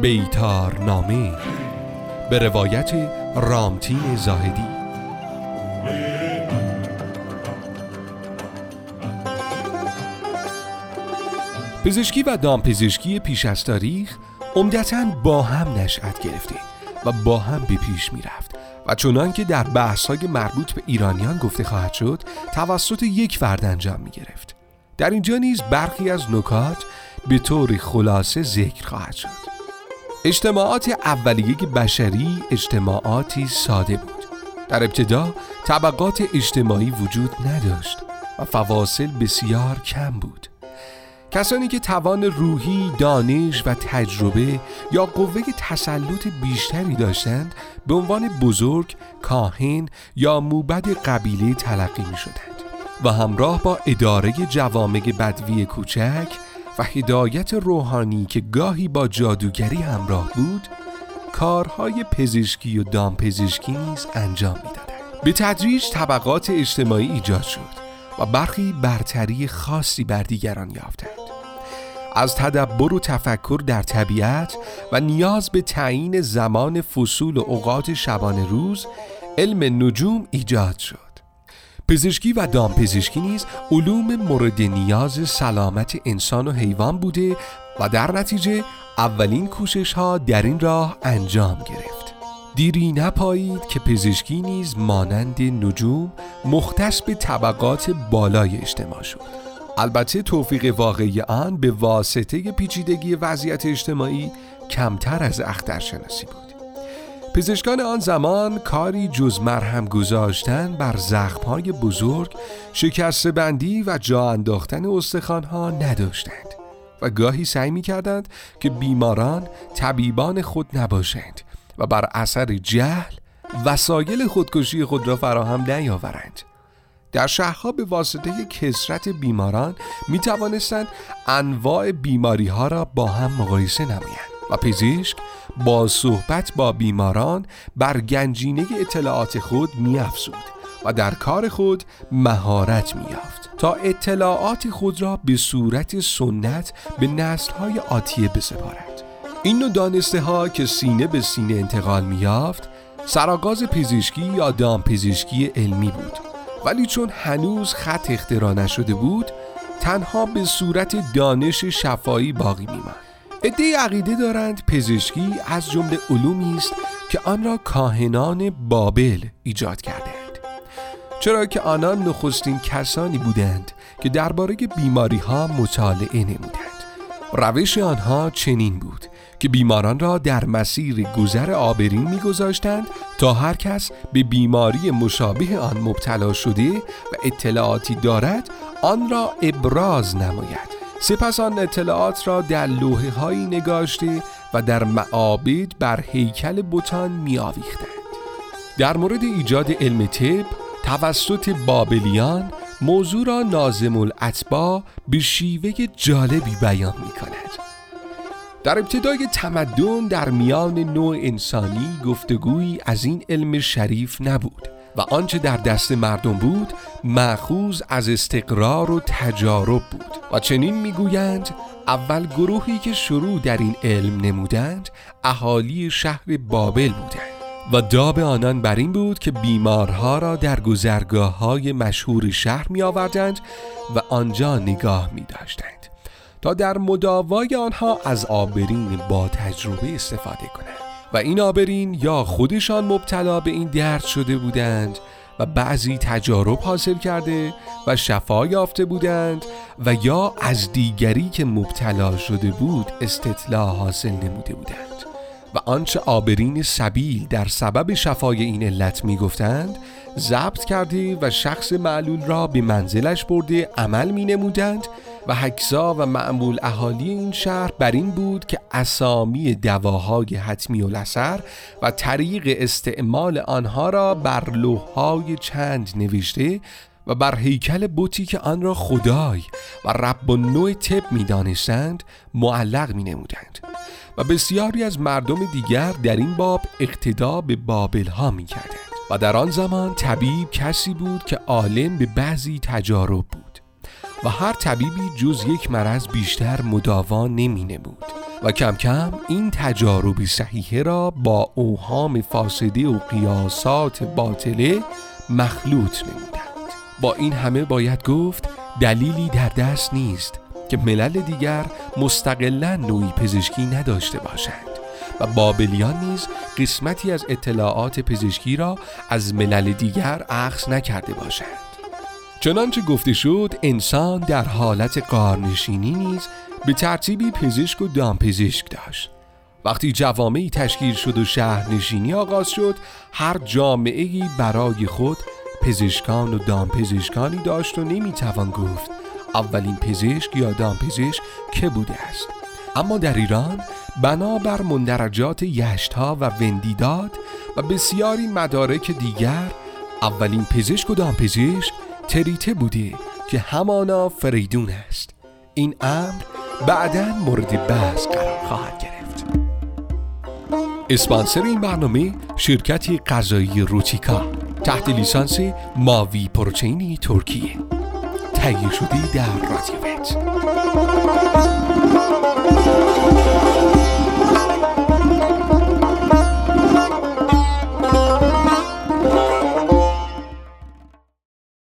بیتار نامه. به روایت رامتین زاهدی. پزشکی و دامپزشکی پیش از تاریخ عمدتا با هم نشأت گرفته و با هم به پیش می رفت. و چنان که در بحث های مربوط به ایرانیان گفته خواهد شد توسط یک فرد انجام می گرفت. در اینجا نیز برخی از نکات به طور خلاصه ذکر خواهد شد. اجتماعات اولیه بشری اجتماعاتی ساده بود. در ابتدا طبقات اجتماعی وجود نداشت و فواصل بسیار کم بود. کسانی که توان روحی، دانش و تجربه یا قوه تسلط بیشتری داشتند به عنوان بزرگ، کاهن یا موبد قبیله تلقی می شدند و همراه با اداره جوامع بدوی کوچک و هدایت روحانی که گاهی با جادوگری همراه بود کارهای پزشکی و دامپزشکی نیز انجام می‌دادند. به تدریج طبقات اجتماعی ایجاد شد و برخی برتری خاصی بر دیگران یافتند. از تدبر و تفکر در طبیعت و نیاز به تعیین زمان فصول و اوقات شبانه روز علم نجوم ایجاد شد. پزشکی و دامپزشکی نیز علوم مورد نیاز سلامت انسان و حیوان بوده و در نتیجه اولین کوشش ها در این راه انجام گرفت. دیری نپایید که پزشکی نیز مانند نجوم مختص به طبقات بالای اجتماع شد. البته توفیق واقعی آن به واسطه پیچیدگی وضعیت اجتماعی کمتر از اخترشناسی بود. پزشکان آن زمان کاری جز مرهم گذاشتن بر زخمهای بزرگ شکست بندی و جا انداختن استخوانها نداشتند و گاهی سعی می کردند که بیماران طبیبان خود نباشند و بر اثر جهل وسایل خودکشی خود را فراهم نیاورند. در شهرها به واسطه کسرت بیماران می توانستند انواع بیماری ها را با هم مقایسه نمایند. و پزشک با صحبت با بیماران بر گنجینه اطلاعات خود می افزود و در کار خود مهارت می یافت تا اطلاعات خود را به صورت سنت به نسل های آتیه بسپارد. این نوع دانسته ها که سینه به سینه انتقال می یافت سرآغاز پزشکی یا دام پزشکی علمی بود. ولی چون هنوز خط اختراع نشده بود تنها به صورت دانش شفایی باقی میماند. عده عقیده دارند پزشکی از جمله علومی است که آن را کاهنان بابل ایجاد کردند. چرا که آنان نخستین کسانی بودند که درباره بیماری ها مطالعه نمودند. روش آنها چنین بود که بیماران را در مسیر گذر آبرین میگذاشتند تا هر کس به بیماری مشابه آن مبتلا شده و اطلاعاتی دارد آن را ابراز نماید. سپس آن اطلاعات را در لوحه هایی نگاشته و در معابد بر هیکل بوتان می آویختند. در مورد ایجاد علم طب توسط بابلیان موضوع را نازم الاتبا به شیوه جالبی بیان می کند. در ابتدای تمدن در میان نوع انسانی گفتگویی از این علم شریف نبود و آنچه در دست مردم بود مأخوذ از استقرار و تجارب بود. و چنین می‌گویند اول گروهی که شروع در این علم نمودند اهالی شهر بابل بودند. و داب آنان بر این بود که بیمارها را در گذرگاه های مشهور شهر می آوردند و آنجا نگاه می داشتند تا در مداوای آنها از آبرین با تجربه استفاده کنند. و این آبرین یا خودشان مبتلا به این درد شده بودند و بعضی تجارب حاصل کرده و شفا یافته بودند و یا از دیگری که مبتلا شده بود استطلاع حاصل نموده بودند. و آنچه آبرین سبیل در سبب شفای این علت می گفتند ضبط کرده و شخص معلول را به منزلش برده عمل می نمودند و حکزا و معمول اهالی این شهر بر این بود که اسامی دواهای حتمی و لسر و طریق استعمال آنها را بر لوحهای چند نوشته و بر هیکل بوتی که آن را خدای و رب و نوع طب می دانستند معلق می نمودند. و بسیاری از مردم دیگر در این باب اقتدا به بابل ها می کردند. و در آن زمان طبیب کسی بود که عالم به بعضی تجارب و هر طبیبی جز یک مرض بیشتر مداوا نمی نمود و کم کم این تجارب صحیحه را با اوهام فاسده و قیاسات باطله مخلوط نمودند. با این همه باید گفت دلیلی در دست نیست که ملل دیگر مستقلا نوعی پزشکی نداشته باشند و بابلیان نیز قسمتی از اطلاعات پزشکی را از ملل دیگر اخذ نکرده باشند. چنانچه گفته شد انسان در حالت قارنشینی نیز به ترتیبی پزشک و دامپزشک داشت. وقتی جوامعی تشکیل شد و شهرنشینی آغاز شد هر جامعه برای خود پزشکان و دامپزشکانی داشت و نمی‌توان گفت اولین پزشک یا دامپزشک که بوده است. اما در ایران بنابر مندرجات یشتها و وندیداد و بسیاری مدارک دیگر اولین پزشک و دامپزشک تریته بوده که همانا فریدون است. این امر بعدا مورد بحث قرار خواهد گرفت. اسپانسر این برنامه شرکتی غذایی روتیکا تحت لیسانس ماوی پروتئینی ترکیه. تهیه شده در رادیویت